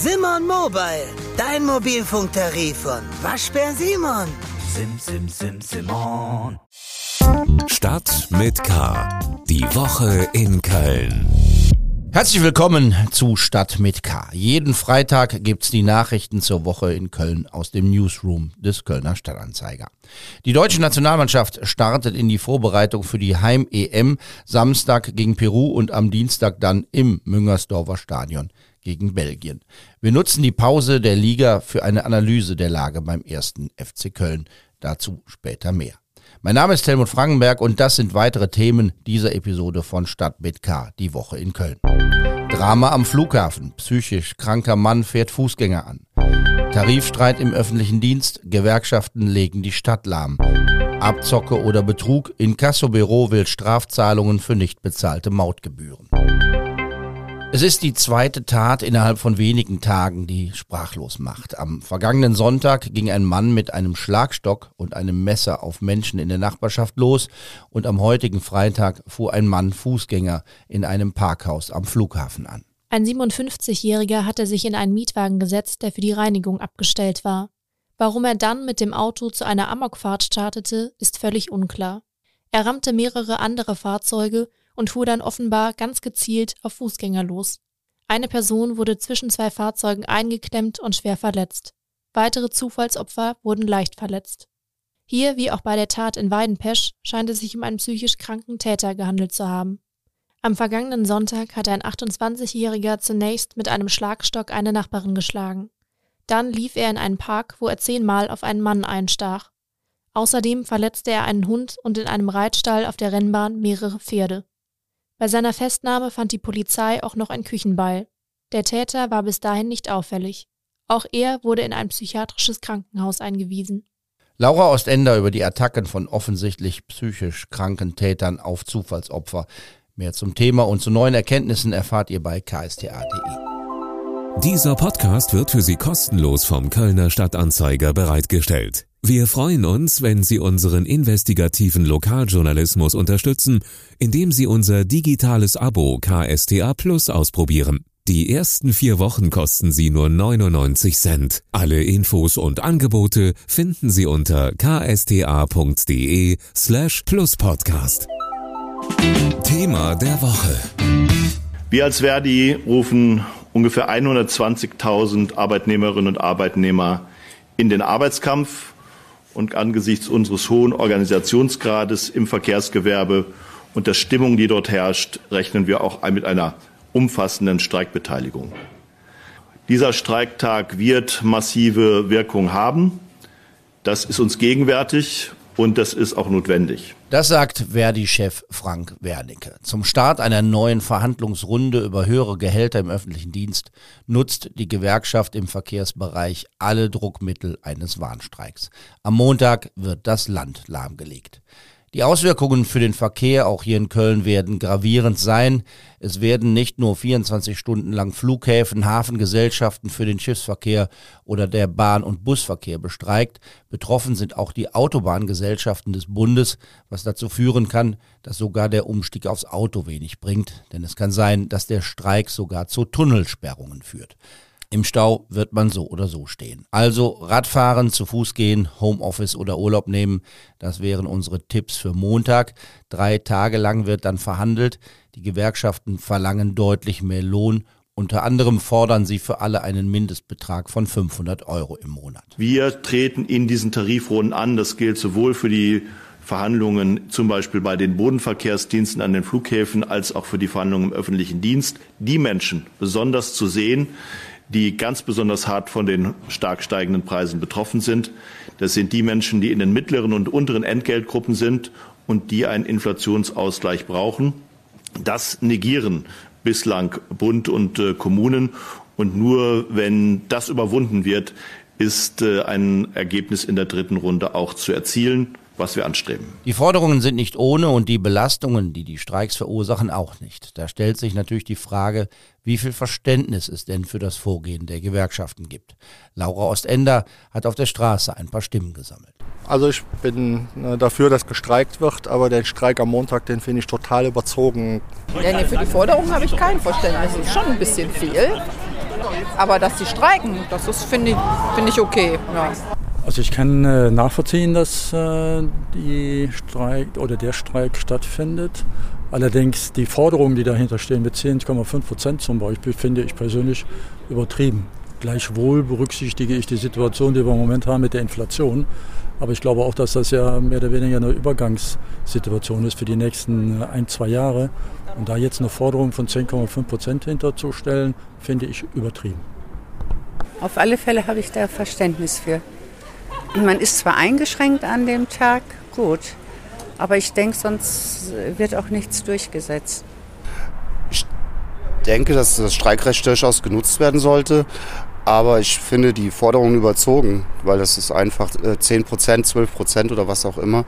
Simon Mobile, dein Mobilfunktarif von Waschbär Simon. Sim, sim, sim, Simon. Stadt mit K. Die Woche in Köln. Herzlich willkommen zu Stadt mit K. Jeden Freitag gibt's die Nachrichten zur Woche in Köln aus dem Newsroom des Kölner Stadtanzeiger. Die deutsche Nationalmannschaft startet in die Vorbereitung für die Heim-EM Samstag gegen Peru und am Dienstag dann im Müngersdorfer Stadion gegen Belgien. Wir nutzen die Pause der Liga für eine Analyse der Lage beim ersten FC Köln. Dazu später mehr. Mein Name ist Helmut Frankenberg und das sind weitere Themen dieser Episode von Stadt mit K, die Woche in Köln. Drama am Flughafen. Psychisch kranker Mann fährt Fußgänger an. Tarifstreit im öffentlichen Dienst. Gewerkschaften legen die Stadt lahm. Abzocke oder Betrug. Inkassobüro will Strafzahlungen für nicht bezahlte Mautgebühren. Es ist die zweite Tat innerhalb von wenigen Tagen, die sprachlos macht. Am vergangenen Sonntag ging ein Mann mit einem Schlagstock und einem Messer auf Menschen in der Nachbarschaft los und am heutigen Freitag fuhr ein Mann Fußgänger in einem Parkhaus am Flughafen an. Ein 57-Jähriger hatte sich in einen Mietwagen gesetzt, der für die Reinigung abgestellt war. Warum er dann mit dem Auto zu einer Amokfahrt startete, ist völlig unklar. Er rammte mehrere andere Fahrzeuge und fuhr dann offenbar ganz gezielt auf Fußgänger los. Eine Person wurde zwischen zwei Fahrzeugen eingeklemmt und schwer verletzt. Weitere Zufallsopfer wurden leicht verletzt. Hier, wie auch bei der Tat in Weidenpesch, scheint es sich um einen psychisch kranken Täter gehandelt zu haben. Am vergangenen Sonntag hatte ein 28-Jähriger zunächst mit einem Schlagstock eine Nachbarin geschlagen. Dann lief er in einen Park, wo er zehnmal auf einen Mann einstach. Außerdem verletzte er einen Hund und in einem Reitstall auf der Rennbahn mehrere Pferde. Bei seiner Festnahme fand die Polizei auch noch ein Küchenbeil. Der Täter war bis dahin nicht auffällig. Auch er wurde in ein psychiatrisches Krankenhaus eingewiesen. Laura Ostender über die Attacken von offensichtlich psychisch kranken Tätern auf Zufallsopfer. Mehr zum Thema und zu neuen Erkenntnissen erfahrt ihr bei ksta.de. Dieser Podcast wird für Sie kostenlos vom Kölner Stadtanzeiger bereitgestellt. Wir freuen uns, wenn Sie unseren investigativen Lokaljournalismus unterstützen, indem Sie unser digitales Abo KSTA Plus ausprobieren. Die ersten vier Wochen kosten Sie nur 99 Cent. Alle Infos und Angebote finden Sie unter ksta.de slash pluspodcast. Thema der Woche. Wir als Verdi rufen ungefähr 120.000 Arbeitnehmerinnen und Arbeitnehmer in den Arbeitskampf und angesichts unseres hohen Organisationsgrades im Verkehrsgewerbe und der Stimmung, die dort herrscht, rechnen wir auch mit einer umfassenden Streikbeteiligung. Dieser Streiktag wird massive Wirkung haben. Das ist uns gegenwärtig und das ist auch notwendig. Das sagt Verdi-Chef Frank Wernicke. Zum Start einer neuen Verhandlungsrunde über höhere Gehälter im öffentlichen Dienst nutzt die Gewerkschaft im Verkehrsbereich alle Druckmittel eines Warnstreiks. Am Montag wird das Land lahmgelegt. Die Auswirkungen für den Verkehr auch hier in Köln werden gravierend sein. Es werden nicht nur 24 Stunden lang Flughäfen, Hafengesellschaften für den Schiffsverkehr oder der Bahn- und Busverkehr bestreikt. Betroffen sind auch die Autobahngesellschaften des Bundes, was dazu führen kann, dass sogar der Umstieg aufs Auto wenig bringt. Denn es kann sein, dass der Streik sogar zu Tunnelsperrungen führt. Im Stau wird man so oder so stehen. Also Radfahren, zu Fuß gehen, Homeoffice oder Urlaub nehmen, das wären unsere Tipps für Montag. Drei Tage lang wird dann verhandelt. Die Gewerkschaften verlangen deutlich mehr Lohn. Unter anderem fordern sie für alle einen Mindestbetrag von 500 Euro im Monat. Wir treten in diesen Tarifrunden an. Das gilt sowohl für die Verhandlungen zum Beispiel bei den Bodenverkehrsdiensten an den Flughäfen als auch für die Verhandlungen im öffentlichen Dienst, die Menschen besonders zu sehen, die ganz besonders hart von den stark steigenden Preisen betroffen sind. Das sind die Menschen, die in den mittleren und unteren Entgeltgruppen sind und die einen Inflationsausgleich brauchen. Das negieren bislang Bund und äh, Kommunen. Und nur wenn das überwunden wird, ist äh, ein Ergebnis in der dritten Runde auch zu erzielen was wir anstreben. Die Forderungen sind nicht ohne und die Belastungen, die die Streiks verursachen, auch nicht. Da stellt sich natürlich die Frage, wie viel Verständnis es denn für das Vorgehen der Gewerkschaften gibt. Laura Ostender hat auf der Straße ein paar Stimmen gesammelt. Also ich bin äh, dafür, dass gestreikt wird, aber den Streik am Montag, den finde ich total überzogen. Ja, nee, für die Forderung habe ich kein Verständnis. Das ist schon ein bisschen viel. Aber dass sie streiken, das ist, finde ich, find ich okay. Ja. Also ich kann äh, nachvollziehen, dass äh, die Streik oder der Streik stattfindet. Allerdings die Forderungen, die dahinter stehen, mit 10,5 Prozent zum Beispiel, finde ich persönlich übertrieben. Gleichwohl berücksichtige ich die Situation, die wir im Moment haben mit der Inflation. Aber ich glaube auch, dass das ja mehr oder weniger eine Übergangssituation ist für die nächsten ein, zwei Jahre. Und da jetzt eine Forderung von 10,5 Prozent hinterzustellen, finde ich übertrieben. Auf alle Fälle habe ich da Verständnis für. Man ist zwar eingeschränkt an dem Tag, gut, aber ich denke, sonst wird auch nichts durchgesetzt. Ich denke, dass das Streikrecht durchaus genutzt werden sollte. Aber ich finde die Forderungen überzogen, weil das ist einfach 10 Prozent, 12 Prozent oder was auch immer,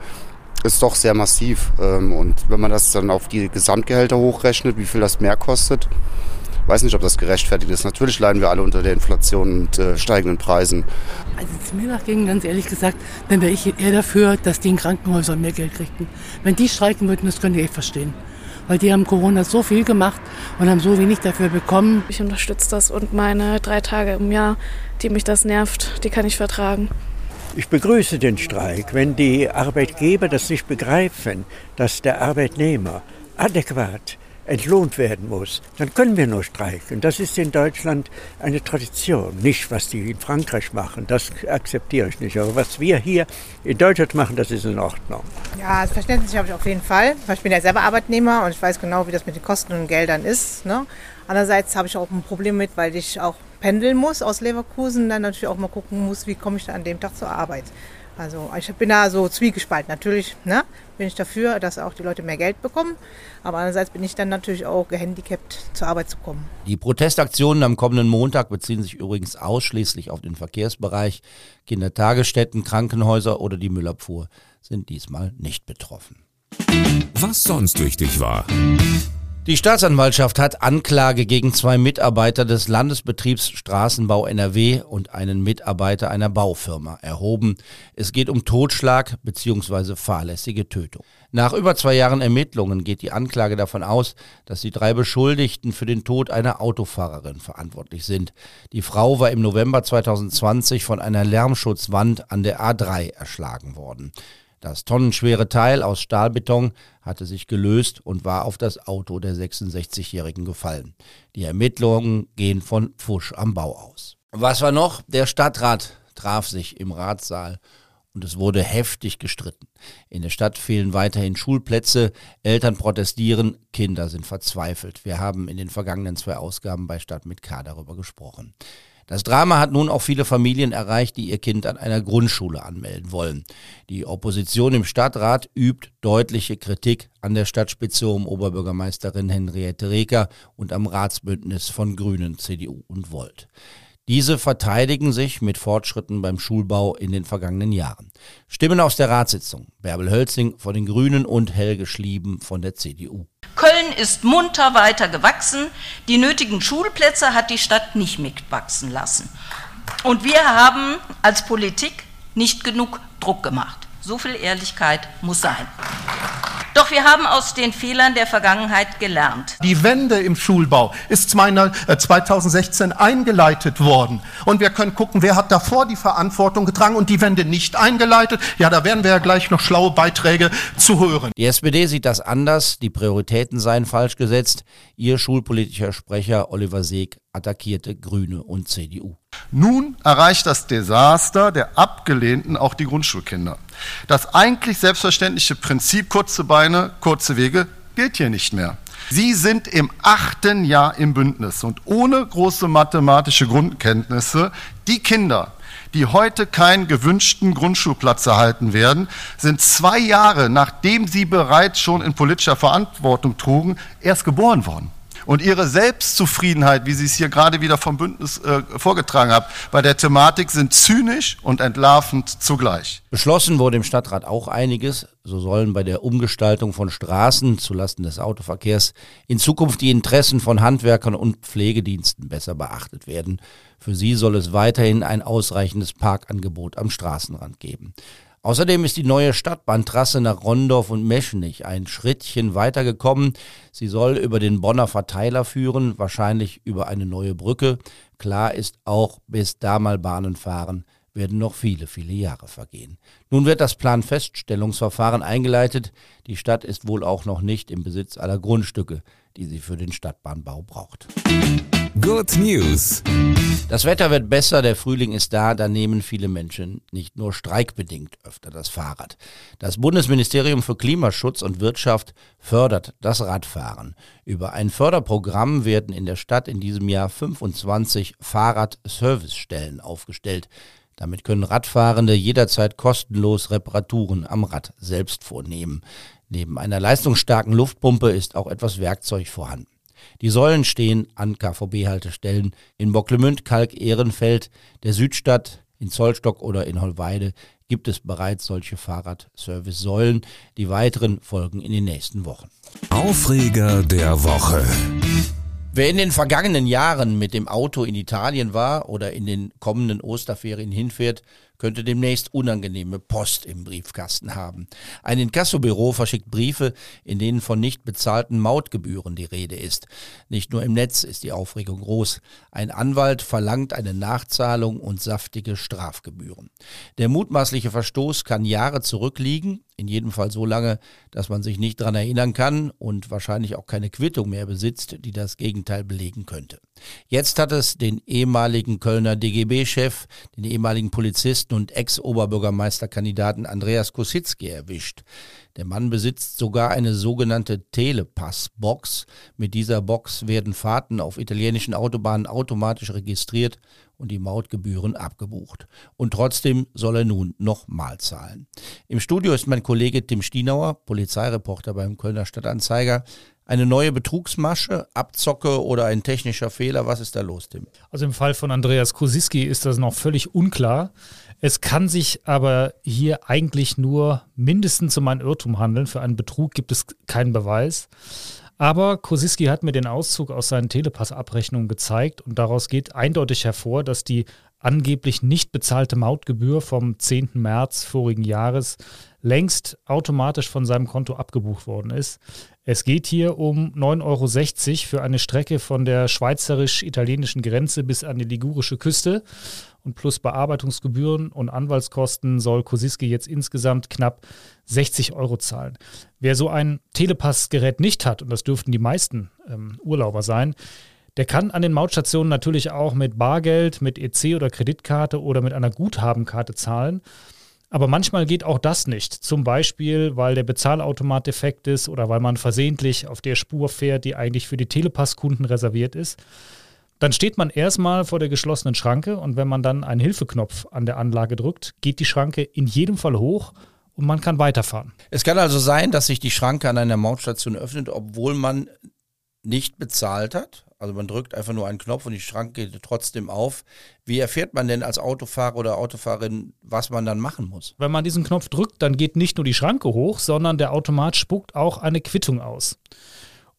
ist doch sehr massiv. Ähm, und wenn man das dann auf die Gesamtgehälter hochrechnet, wie viel das mehr kostet, weiß nicht, ob das gerechtfertigt ist. Natürlich leiden wir alle unter der Inflation und äh, steigenden Preisen. Also zu mir nachging, ganz ehrlich gesagt, dann wäre ich eher dafür, dass die in Krankenhäusern mehr Geld kriegten. Wenn die streiken würden, das könnte ich verstehen weil die haben Corona so viel gemacht und haben so wenig dafür bekommen. Ich unterstütze das und meine drei Tage im Jahr, die mich das nervt, die kann ich vertragen. Ich begrüße den Streik, wenn die Arbeitgeber das nicht begreifen, dass der Arbeitnehmer adäquat entlohnt werden muss, dann können wir nur streiken. Das ist in Deutschland eine Tradition. Nicht, was die in Frankreich machen, das akzeptiere ich nicht. Aber was wir hier in Deutschland machen, das ist in Ordnung. Ja, das Verständnis habe ich auf jeden Fall. Ich bin ja selber Arbeitnehmer und ich weiß genau, wie das mit den Kosten und Geldern ist. Ne? Andererseits habe ich auch ein Problem mit, weil ich auch pendeln muss aus Leverkusen, dann natürlich auch mal gucken muss, wie komme ich da an dem Tag zur Arbeit. Also ich bin da so zwiegespalten. Natürlich ne, bin ich dafür, dass auch die Leute mehr Geld bekommen. Aber andererseits bin ich dann natürlich auch gehandicapt, zur Arbeit zu kommen. Die Protestaktionen am kommenden Montag beziehen sich übrigens ausschließlich auf den Verkehrsbereich. Kindertagesstätten, Krankenhäuser oder die Müllabfuhr sind diesmal nicht betroffen. Was sonst wichtig war. Die Staatsanwaltschaft hat Anklage gegen zwei Mitarbeiter des Landesbetriebs Straßenbau NRW und einen Mitarbeiter einer Baufirma erhoben. Es geht um Totschlag bzw. fahrlässige Tötung. Nach über zwei Jahren Ermittlungen geht die Anklage davon aus, dass die drei Beschuldigten für den Tod einer Autofahrerin verantwortlich sind. Die Frau war im November 2020 von einer Lärmschutzwand an der A3 erschlagen worden. Das tonnenschwere Teil aus Stahlbeton hatte sich gelöst und war auf das Auto der 66-Jährigen gefallen. Die Ermittlungen gehen von Pfusch am Bau aus. Was war noch? Der Stadtrat traf sich im Ratssaal und es wurde heftig gestritten. In der Stadt fehlen weiterhin Schulplätze, Eltern protestieren, Kinder sind verzweifelt. Wir haben in den vergangenen zwei Ausgaben bei Stadt mit K darüber gesprochen. Das Drama hat nun auch viele Familien erreicht, die ihr Kind an einer Grundschule anmelden wollen. Die Opposition im Stadtrat übt deutliche Kritik an der Stadtspitze um Oberbürgermeisterin Henriette Reker und am Ratsbündnis von Grünen, CDU und Volt. Diese verteidigen sich mit Fortschritten beim Schulbau in den vergangenen Jahren. Stimmen aus der Ratssitzung. Bärbel Hölzing von den Grünen und Helge Schlieben von der CDU. Köln ist munter weiter gewachsen. Die nötigen Schulplätze hat die Stadt nicht mitwachsen lassen. Und wir haben als Politik nicht genug Druck gemacht. So viel Ehrlichkeit muss sein. Doch wir haben aus den Fehlern der Vergangenheit gelernt. Die Wende im Schulbau ist 2016 äh, eingeleitet worden. Und wir können gucken, wer hat davor die Verantwortung getragen und die Wende nicht eingeleitet. Ja, da werden wir ja gleich noch schlaue Beiträge zu hören. Die SPD sieht das anders. Die Prioritäten seien falsch gesetzt. Ihr schulpolitischer Sprecher Oliver Seeg attackierte Grüne und CDU. Nun erreicht das Desaster der Abgelehnten auch die Grundschulkinder. Das eigentlich selbstverständliche Prinzip kurze Beine, kurze Wege gilt hier nicht mehr. Sie sind im achten Jahr im Bündnis und ohne große mathematische Grundkenntnisse die Kinder, die heute keinen gewünschten Grundschulplatz erhalten werden, sind zwei Jahre nachdem sie bereits schon in politischer Verantwortung trugen, erst geboren worden. Und ihre Selbstzufriedenheit, wie Sie es hier gerade wieder vom Bündnis äh, vorgetragen haben, bei der Thematik sind zynisch und entlarvend zugleich. Beschlossen wurde im Stadtrat auch einiges. So sollen bei der Umgestaltung von Straßen zulasten des Autoverkehrs in Zukunft die Interessen von Handwerkern und Pflegediensten besser beachtet werden. Für sie soll es weiterhin ein ausreichendes Parkangebot am Straßenrand geben. Außerdem ist die neue Stadtbahntrasse nach Rondorf und Meschnich ein Schrittchen weitergekommen. Sie soll über den Bonner Verteiler führen, wahrscheinlich über eine neue Brücke. Klar ist auch, bis da mal Bahnen fahren, werden noch viele, viele Jahre vergehen. Nun wird das Planfeststellungsverfahren eingeleitet. Die Stadt ist wohl auch noch nicht im Besitz aller Grundstücke, die sie für den Stadtbahnbau braucht. Good News. Das Wetter wird besser, der Frühling ist da, da nehmen viele Menschen nicht nur streikbedingt öfter das Fahrrad. Das Bundesministerium für Klimaschutz und Wirtschaft fördert das Radfahren. Über ein Förderprogramm werden in der Stadt in diesem Jahr 25 Fahrradservicestellen aufgestellt. Damit können Radfahrende jederzeit kostenlos Reparaturen am Rad selbst vornehmen. Neben einer leistungsstarken Luftpumpe ist auch etwas Werkzeug vorhanden. Die Säulen stehen an KVB-Haltestellen in Bocklemünd, Kalk, Ehrenfeld, der Südstadt, in Zollstock oder in Holweide gibt es bereits solche Fahrradservice-Säulen. Die weiteren folgen in den nächsten Wochen. Aufreger der Woche. Wer in den vergangenen Jahren mit dem Auto in Italien war oder in den kommenden Osterferien hinfährt, könnte demnächst unangenehme Post im Briefkasten haben. Ein Inkassobüro verschickt Briefe, in denen von nicht bezahlten Mautgebühren die Rede ist. Nicht nur im Netz ist die Aufregung groß. Ein Anwalt verlangt eine Nachzahlung und saftige Strafgebühren. Der mutmaßliche Verstoß kann Jahre zurückliegen, in jedem Fall so lange, dass man sich nicht daran erinnern kann und wahrscheinlich auch keine Quittung mehr besitzt, die das Gegenteil belegen könnte. Jetzt hat es den ehemaligen Kölner DGB-Chef, den ehemaligen Polizisten Journalisten und Ex-Oberbürgermeisterkandidaten Andreas Kositzki erwischt. Der Mann besitzt sogar eine sogenannte Telepass-Box. Mit dieser Box werden Fahrten auf italienischen Autobahnen automatisch registriert und die Mautgebühren abgebucht. Und trotzdem soll er nun nochmal zahlen. Im Studio ist mein Kollege Tim Stienauer, Polizeireporter beim Kölner Stadtanzeiger. Eine neue Betrugsmasche, Abzocke oder ein technischer Fehler? Was ist da los, Tim? Also im Fall von Andreas Kosiski ist das noch völlig unklar. Es kann sich aber hier eigentlich nur mindestens um ein Irrtum handeln. Für einen Betrug gibt es keinen Beweis. Aber Kosiski hat mir den Auszug aus seinen Telepass-Abrechnungen gezeigt und daraus geht eindeutig hervor, dass die angeblich nicht bezahlte Mautgebühr vom 10. März vorigen Jahres längst automatisch von seinem Konto abgebucht worden ist. Es geht hier um 9,60 Euro für eine Strecke von der schweizerisch-italienischen Grenze bis an die ligurische Küste und plus Bearbeitungsgebühren und Anwaltskosten soll Kosiski jetzt insgesamt knapp 60 Euro zahlen. Wer so ein Telepass-Gerät nicht hat, und das dürften die meisten ähm, Urlauber sein, der kann an den Mautstationen natürlich auch mit Bargeld, mit EC oder Kreditkarte oder mit einer Guthabenkarte zahlen. Aber manchmal geht auch das nicht. Zum Beispiel, weil der Bezahlautomat defekt ist oder weil man versehentlich auf der Spur fährt, die eigentlich für die Telepass-Kunden reserviert ist. Dann steht man erstmal vor der geschlossenen Schranke und wenn man dann einen Hilfeknopf an der Anlage drückt, geht die Schranke in jedem Fall hoch und man kann weiterfahren. Es kann also sein, dass sich die Schranke an einer Mautstation öffnet, obwohl man nicht bezahlt hat. Also man drückt einfach nur einen Knopf und die Schranke geht trotzdem auf. Wie erfährt man denn als Autofahrer oder Autofahrerin, was man dann machen muss? Wenn man diesen Knopf drückt, dann geht nicht nur die Schranke hoch, sondern der Automat spuckt auch eine Quittung aus.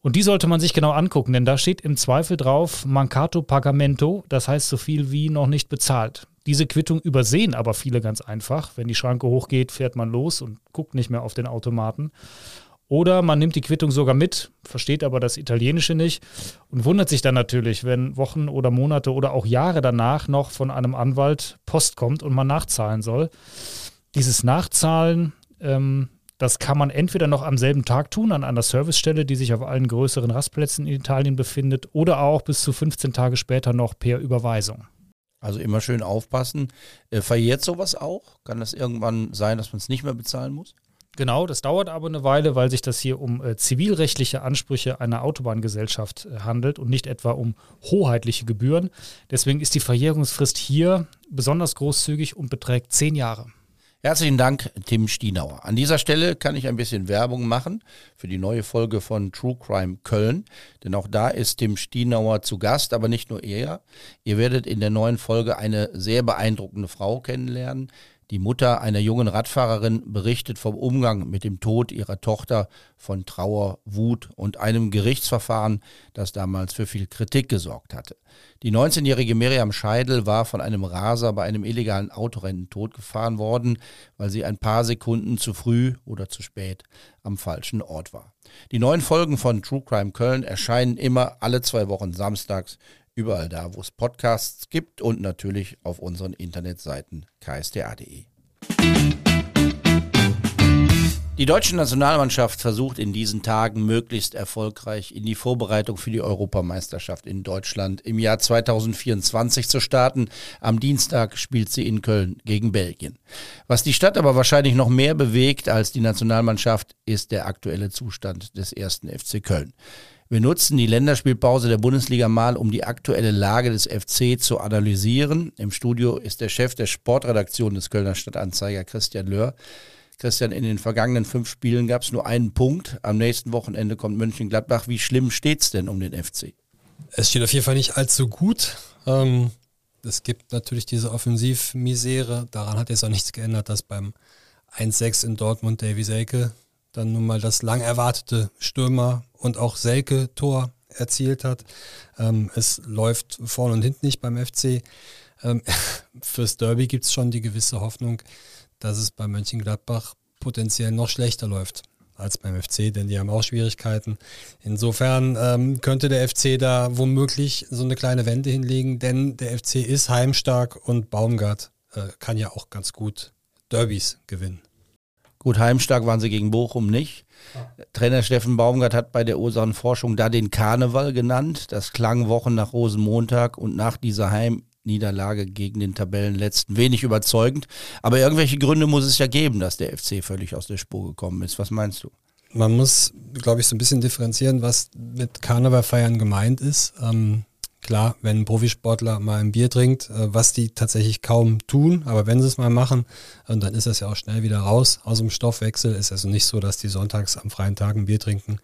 Und die sollte man sich genau angucken, denn da steht im Zweifel drauf Mancato Pagamento, das heißt so viel wie noch nicht bezahlt. Diese Quittung übersehen aber viele ganz einfach. Wenn die Schranke hochgeht, fährt man los und guckt nicht mehr auf den Automaten. Oder man nimmt die Quittung sogar mit, versteht aber das Italienische nicht und wundert sich dann natürlich, wenn Wochen oder Monate oder auch Jahre danach noch von einem Anwalt Post kommt und man nachzahlen soll. Dieses Nachzahlen ähm, das kann man entweder noch am selben Tag tun, an einer Servicestelle, die sich auf allen größeren Rastplätzen in Italien befindet, oder auch bis zu 15 Tage später noch per Überweisung. Also immer schön aufpassen. Äh, verjährt sowas auch? Kann das irgendwann sein, dass man es nicht mehr bezahlen muss? Genau, das dauert aber eine Weile, weil sich das hier um äh, zivilrechtliche Ansprüche einer Autobahngesellschaft äh, handelt und nicht etwa um hoheitliche Gebühren. Deswegen ist die Verjährungsfrist hier besonders großzügig und beträgt zehn Jahre. Herzlichen Dank, Tim Stienauer. An dieser Stelle kann ich ein bisschen Werbung machen für die neue Folge von True Crime Köln, denn auch da ist Tim Stienauer zu Gast, aber nicht nur er. Ihr werdet in der neuen Folge eine sehr beeindruckende Frau kennenlernen, Die Mutter einer jungen Radfahrerin berichtet vom Umgang mit dem Tod ihrer Tochter, von Trauer, Wut und einem Gerichtsverfahren, das damals für viel Kritik gesorgt hatte. Die 19-jährige Miriam Scheidel war von einem Raser bei einem illegalen Autorennen totgefahren worden, weil sie ein paar Sekunden zu früh oder zu spät am falschen Ort war. Die neuen Folgen von True Crime Köln erscheinen immer alle zwei Wochen samstags überall da, wo es Podcasts gibt und natürlich auf unseren Internetseiten ksda.de. Die deutsche Nationalmannschaft versucht in diesen Tagen möglichst erfolgreich in die Vorbereitung für die Europameisterschaft in Deutschland im Jahr 2024 zu starten. Am Dienstag spielt sie in Köln gegen Belgien. Was die Stadt aber wahrscheinlich noch mehr bewegt als die Nationalmannschaft, ist der aktuelle Zustand des ersten FC Köln. Wir nutzen die Länderspielpause der Bundesliga mal, um die aktuelle Lage des FC zu analysieren. Im Studio ist der Chef der Sportredaktion des Kölner Stadtanzeiger, Christian Löhr. Christian, in den vergangenen fünf Spielen gab es nur einen Punkt. Am nächsten Wochenende kommt Mönchengladbach. Wie schlimm steht es denn um den FC? Es steht auf jeden Fall nicht allzu gut. Ähm, es gibt natürlich diese Offensivmisere. Daran hat jetzt auch nichts geändert, dass beim 1-6 in Dortmund Davy Selke dann nun mal das lang erwartete Stürmer und auch Selke-Tor erzielt hat. Ähm, es läuft vorne und hinten nicht beim FC. Ähm, fürs Derby gibt es schon die gewisse Hoffnung, dass es bei Mönchengladbach potenziell noch schlechter läuft als beim FC, denn die haben auch Schwierigkeiten. Insofern ähm, könnte der FC da womöglich so eine kleine Wende hinlegen, denn der FC ist heimstark und Baumgart äh, kann ja auch ganz gut Derbys gewinnen. Gut, heimstark waren sie gegen Bochum nicht. Ja. Trainer Steffen Baumgart hat bei der Ursachenforschung da den Karneval genannt. Das klang Wochen nach Rosenmontag und nach dieser Heimniederlage gegen den Tabellenletzten wenig überzeugend. Aber irgendwelche Gründe muss es ja geben, dass der FC völlig aus der Spur gekommen ist. Was meinst du? Man muss, glaube ich, so ein bisschen differenzieren, was mit Karneval feiern gemeint ist. Ähm, Klar, wenn ein Profisportler mal ein Bier trinkt, äh, was die tatsächlich kaum tun, aber wenn sie es mal machen, äh, dann ist das ja auch schnell wieder raus aus dem Stoffwechsel. Ist also nicht so, dass die sonntags am freien Tag ein Bier trinken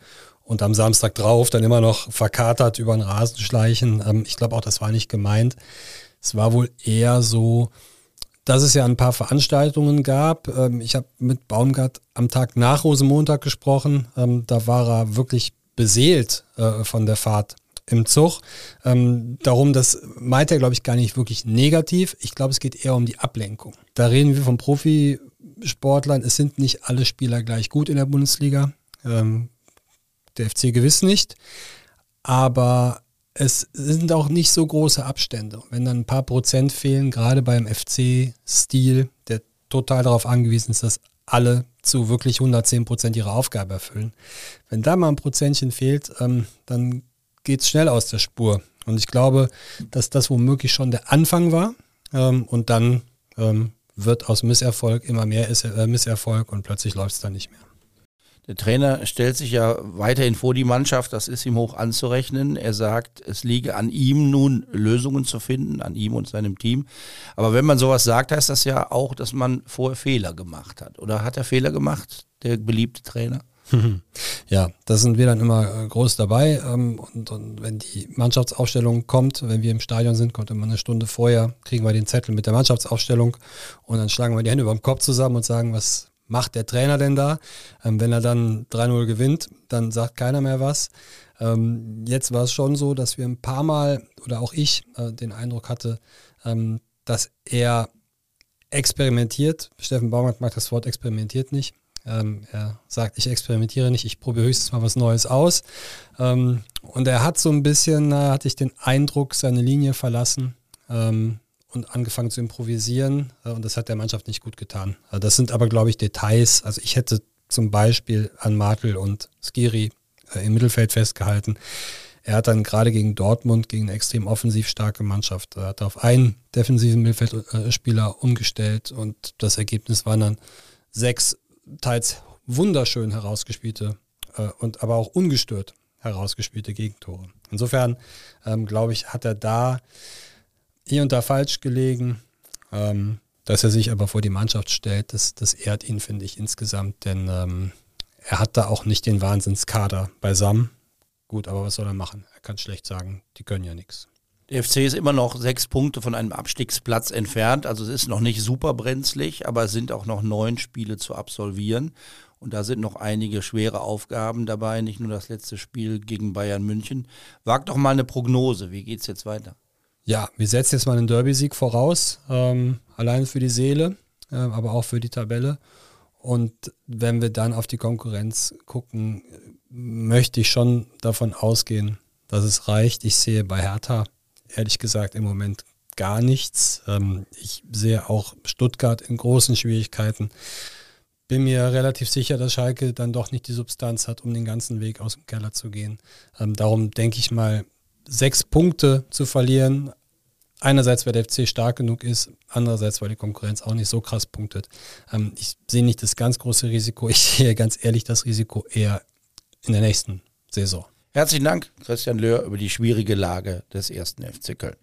und am Samstag drauf dann immer noch verkatert über den Rasen schleichen. Ähm, ich glaube auch, das war nicht gemeint. Es war wohl eher so, dass es ja ein paar Veranstaltungen gab. Ähm, ich habe mit Baumgart am Tag nach Rosenmontag gesprochen. Ähm, da war er wirklich beseelt äh, von der Fahrt im Zug. Ähm, darum, das meint er, glaube ich, gar nicht wirklich negativ. Ich glaube, es geht eher um die Ablenkung. Da reden wir von Profisportlern. Es sind nicht alle Spieler gleich gut in der Bundesliga. Ähm, der FC gewiss nicht. Aber es sind auch nicht so große Abstände. Wenn dann ein paar Prozent fehlen, gerade beim FC-Stil, der total darauf angewiesen ist, dass alle zu wirklich 110 Prozent ihre Aufgabe erfüllen. Wenn da mal ein Prozentchen fehlt, ähm, dann geht es schnell aus der Spur. Und ich glaube, dass das womöglich schon der Anfang war. Ähm, und dann ähm, wird aus Misserfolg immer mehr äh, Misserfolg und plötzlich läuft es dann nicht mehr. Der Trainer stellt sich ja weiterhin vor die Mannschaft, das ist ihm hoch anzurechnen. Er sagt, es liege an ihm nun Lösungen zu finden, an ihm und seinem Team. Aber wenn man sowas sagt, heißt das ja auch, dass man vorher Fehler gemacht hat. Oder hat er Fehler gemacht, der beliebte Trainer? Ja, da sind wir dann immer äh, groß dabei. Ähm, und, und, wenn die Mannschaftsaufstellung kommt, wenn wir im Stadion sind, kommt immer eine Stunde vorher, kriegen wir den Zettel mit der Mannschaftsaufstellung und dann schlagen wir die Hände über dem Kopf zusammen und sagen, was macht der Trainer denn da? Ähm, wenn er dann 3-0 gewinnt, dann sagt keiner mehr was. Ähm, jetzt war es schon so, dass wir ein paar Mal oder auch ich äh, den Eindruck hatte, dass er experimentiert. Steffen Baumgart mag das Wort experimentiert nicht. Ähm, er sagt, ich experimentiere nicht, ich probiere höchstens mal was Neues aus. Ähm, und er hat so ein bisschen, äh, hatte ich den Eindruck, seine Linie verlassen ähm, und angefangen zu improvisieren. Äh, und das hat der Mannschaft nicht gut getan. Also das sind aber, glaube ich, Details. Also ich hätte zum Beispiel an Martel und Skiri äh, im Mittelfeld festgehalten. Er hat dann gerade gegen Dortmund, gegen eine extrem offensiv starke Mannschaft, er hat auf einen defensiven Mittelfeldspieler umgestellt und das Ergebnis waren dann sechs teils wunderschön herausgespielte äh, und aber auch ungestört herausgespielte Gegentore. Insofern ähm, glaube ich, hat er da hier und da falsch gelegen. Ähm, dass er sich aber vor die Mannschaft stellt, das, das ehrt ihn, finde ich, insgesamt, denn ähm, er hat da auch nicht den Wahnsinnskader beisammen. Gut, aber was soll er machen? Er kann schlecht sagen, die können ja nichts. Der FC ist immer noch sechs Punkte von einem Abstiegsplatz entfernt. Also es ist noch nicht super brenzlig, aber es sind auch noch neun Spiele zu absolvieren. Und da sind noch einige schwere Aufgaben dabei, nicht nur das letzte Spiel gegen Bayern München. Wag doch mal eine Prognose. Wie geht's jetzt weiter? Ja, wir setzen jetzt mal einen Derby-Sieg voraus, ähm, allein für die Seele, äh, aber auch für die Tabelle. Und wenn wir dann auf die Konkurrenz gucken, möchte ich schon davon ausgehen, dass es reicht. Ich sehe bei Hertha ehrlich gesagt im Moment gar nichts. Ähm, ich sehe auch Stuttgart in großen Schwierigkeiten. Bin mir relativ sicher, dass Schalke dann doch nicht die Substanz hat, um den ganzen Weg aus dem Keller zu gehen. Ähm, darum denke ich mal, sechs Punkte zu verlieren. Einerseits, weil der FC stark genug ist, andererseits, weil die Konkurrenz auch nicht so krass punktet. Ähm, ich sehe nicht das ganz große Risiko. Ich sehe ganz ehrlich das Risiko eher in der nächsten Saison. Herzlichen Dank, Christian Löhr, über die schwierige Lage des ersten FC Köln.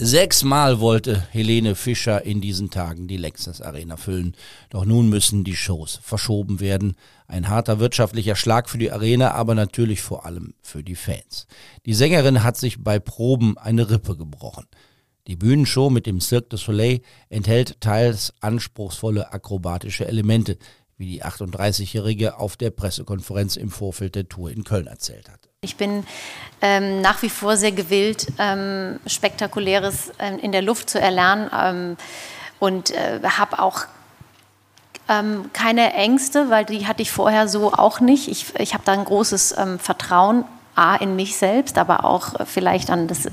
Sechsmal wollte Helene Fischer in diesen Tagen die Lexus Arena füllen. Doch nun müssen die Shows verschoben werden. Ein harter wirtschaftlicher Schlag für die Arena, aber natürlich vor allem für die Fans. Die Sängerin hat sich bei Proben eine Rippe gebrochen. Die Bühnenshow mit dem Cirque du Soleil enthält teils anspruchsvolle akrobatische Elemente, wie die 38-Jährige auf der Pressekonferenz im Vorfeld der Tour in Köln erzählt hat. Ich bin ähm, nach wie vor sehr gewillt, ähm, Spektakuläres ähm, in der Luft zu erlernen ähm, und äh, habe auch ähm, keine Ängste, weil die hatte ich vorher so auch nicht. Ich, ich habe da ein großes ähm, Vertrauen, A, in mich selbst, aber auch vielleicht an das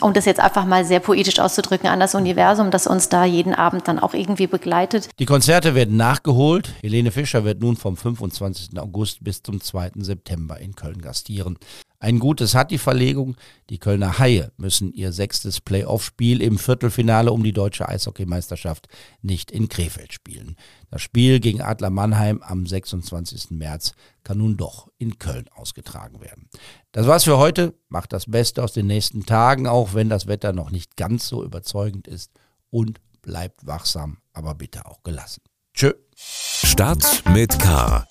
um das jetzt einfach mal sehr poetisch auszudrücken, an das Universum, das uns da jeden Abend dann auch irgendwie begleitet. Die Konzerte werden nachgeholt. Helene Fischer wird nun vom 25. August bis zum 2. September in Köln gastieren. Ein Gutes hat die Verlegung. Die Kölner Haie müssen ihr sechstes Playoff-Spiel im Viertelfinale um die deutsche Eishockeymeisterschaft nicht in Krefeld spielen. Das Spiel gegen Adler Mannheim am 26. März kann nun doch in Köln ausgetragen werden. Das war's für heute. Macht das Beste aus den nächsten Tagen, auch wenn das Wetter noch nicht ganz so überzeugend ist. Und bleibt wachsam, aber bitte auch gelassen. Tschö. Start mit K